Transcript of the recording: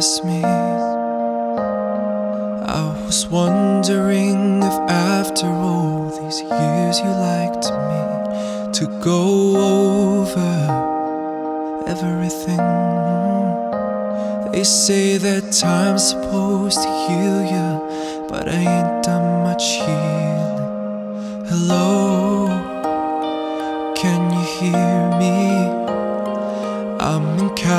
it's me. I was wondering if after all these years you liked me to go over everything. They say that time's supposed to heal you, but I ain't done much healing. Hello,